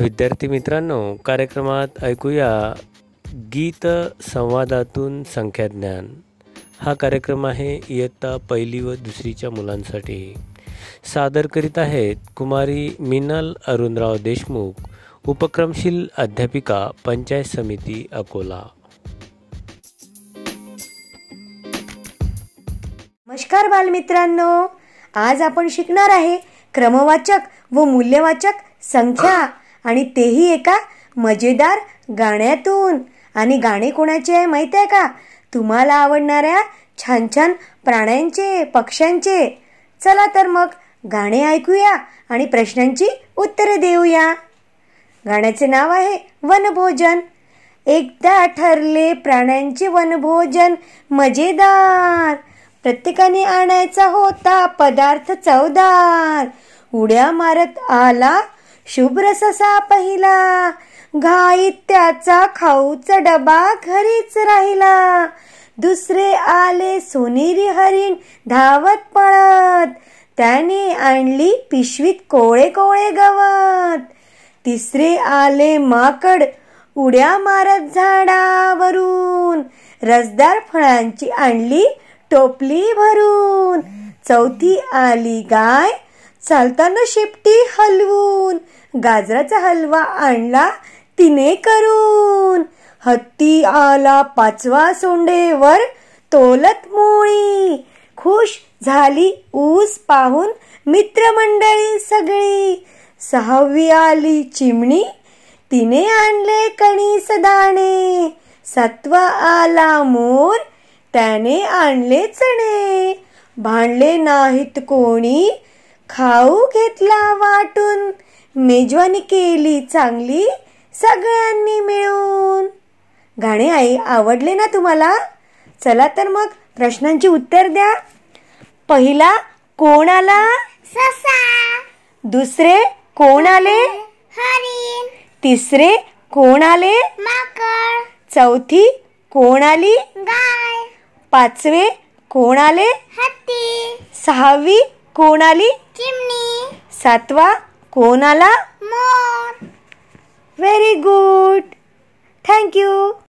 विद्यार्थी मित्रांनो कार्यक्रमात ऐकूया गीत संवादातून संख्याज्ञान. हा कार्यक्रम आहे इयत्ता पहिली व दुसरीच्या मुलांसाठी. सादर करीत आहेत कुमारी मिनल अरुणराव देशमुख उपक्रमशील अध्यापिका पंचायत समिती अकोला. नमस्कार बालमित्रांनो आज आपण शिकणार आहे क्रमवाचक व मूल्यवाचक संख्या. आणि तेही एका मजेदार गाण्यातून. आणि गाणे कोणाचे आहे माहीत आहे का? तुम्हाला आवडणाऱ्या छान छान प्राण्यांचे पक्ष्यांचे. चला तर मग गाणे ऐकूया आणि प्रश्नांची उत्तरे देऊया. गाण्याचे नाव आहे वनभोजन. एकदा ठरले प्राण्यांचे वनभोजन मजेदार. प्रत्येकाने आणायचा होता पदार्थ चवदार. उड्या मारत आला शुभ्र ससा पहिला. घाईत त्याचा खाऊचा डबा घरीच राहिला. दुसरे आले सोनेरी हरिण धावत पळत. त्याने आणली पिशवीत कोळे कोळे गवत. तिसरे आले माकड उड्या मारत झाडावरून. रसदार फळांची आणली टोपली भरून. चौथी आली गाय चालताना शेपटी हलवून गाजराचा हलवा आणला तिने करून. हत्ती आला पाचवा सोंडेवर तोलत मोळी. खुश झाली ऊस पाहून मित्रमंडळी सगळी. सहावी आली चिमणी तिने आणले कणीस दाणे. सातवा आला मोर त्याने आणले चणे. भांडले नाहीत कोणी खाऊ घेतला वाटून. मेजवानी केली चांगली सगळ्यांनी मिळून. गाणे आई आवडले ना तुम्हाला? चला तर मग प्रश्नांची उत्तर द्या. पहिला कोण आला ससा. दुसरे कोण आले हरिण तिसरे कोण आले माकड. चौथी कोण आली गाय. पाचवे कोण आले हत्ती. सहावी कोण आली चिमणी. सातवा कोण आला मोर व्हेरी गुड थँक्यू